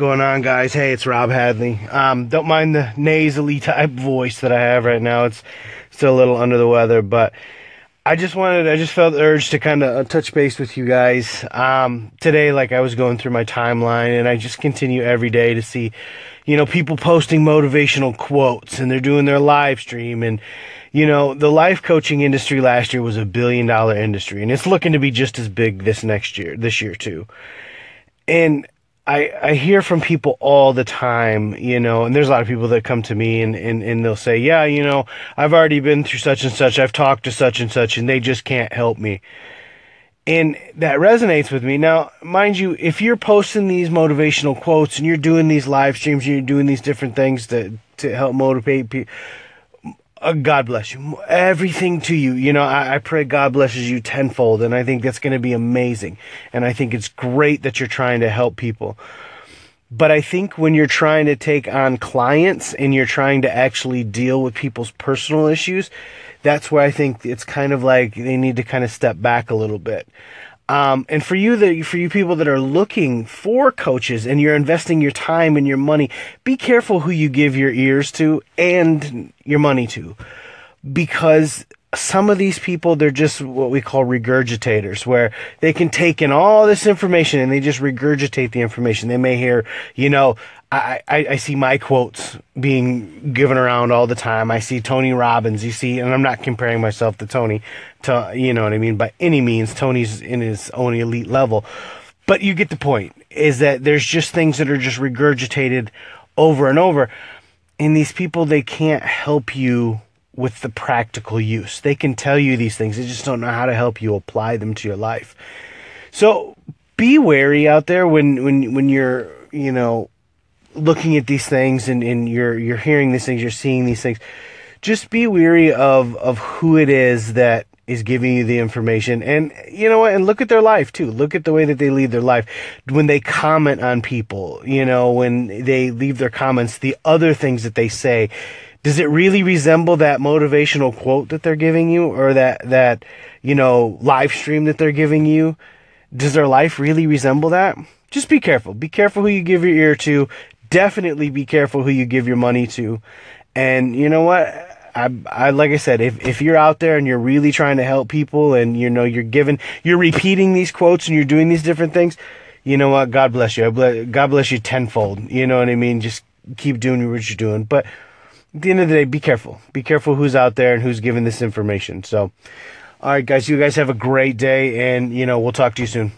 going on, guys? Hey, it's Rob Hadley. Um, don't mind the nasally type voice that I have right now. It's still a little under the weather, but I just wanted, I just felt the urge to kind of touch base with you guys. Um, today, like I was going through my timeline, and I just continue every day to see, you know, people posting motivational quotes, and they're doing their live stream, and you know, the life coaching industry last year was a billion dollar industry, and it's looking to be just as big this next year, this year too. And I, I hear from people all the time, you know, and there's a lot of people that come to me and, and, and they'll say, yeah, you know, I've already been through such and such. I've talked to such and such and they just can't help me. And that resonates with me. Now, mind you, if you're posting these motivational quotes and you're doing these live streams and you're doing these different things to, to help motivate people, uh, God bless you. Everything to you. You know, I, I, pray God blesses you tenfold, and I think that's going to be amazing. And I think it's great that you're trying to help people. But I think when you're trying to take on clients and you're trying to actually deal with people's personal issues, that's where I think it's kind of like they need to kind of step back a little bit. Um, and for you that for you people that are looking for coaches and you're investing your time and your money, be careful who you give your ears to and your money to, because some of these people they're just what we call regurgitators where they can take in all this information and they just regurgitate the information. They may hear you know I, I, see my quotes being given around all the time. I see Tony Robbins. You see, and I'm not comparing myself to Tony, to you know what I mean. By any means, Tony's in his own elite level, but you get the point. Is that there's just things that are just regurgitated over and over, and these people they can't help you with the practical use. They can tell you these things. They just don't know how to help you apply them to your life. So be wary out there when when when you're you know looking at these things and, and you're you're hearing these things, you're seeing these things, just be weary of of who it is that is giving you the information. And you know what? And look at their life too. Look at the way that they lead their life. When they comment on people you know when they leave their comments the other things that they say does it really resemble that motivational quote that they're giving you or that that you know live stream that they're giving you? Does their life really resemble that? Just be careful. Be careful who you give your ear to definitely be careful who you give your money to. And you know what? I, I like I said, if if you're out there and you're really trying to help people, and you know you're giving, you're repeating these quotes, and you're doing these different things, you know what? God bless you. God bless you tenfold. You know what I mean? Just keep doing what you're doing. But at the end of the day, be careful. Be careful who's out there and who's giving this information. So, all right, guys, you guys have a great day, and you know we'll talk to you soon.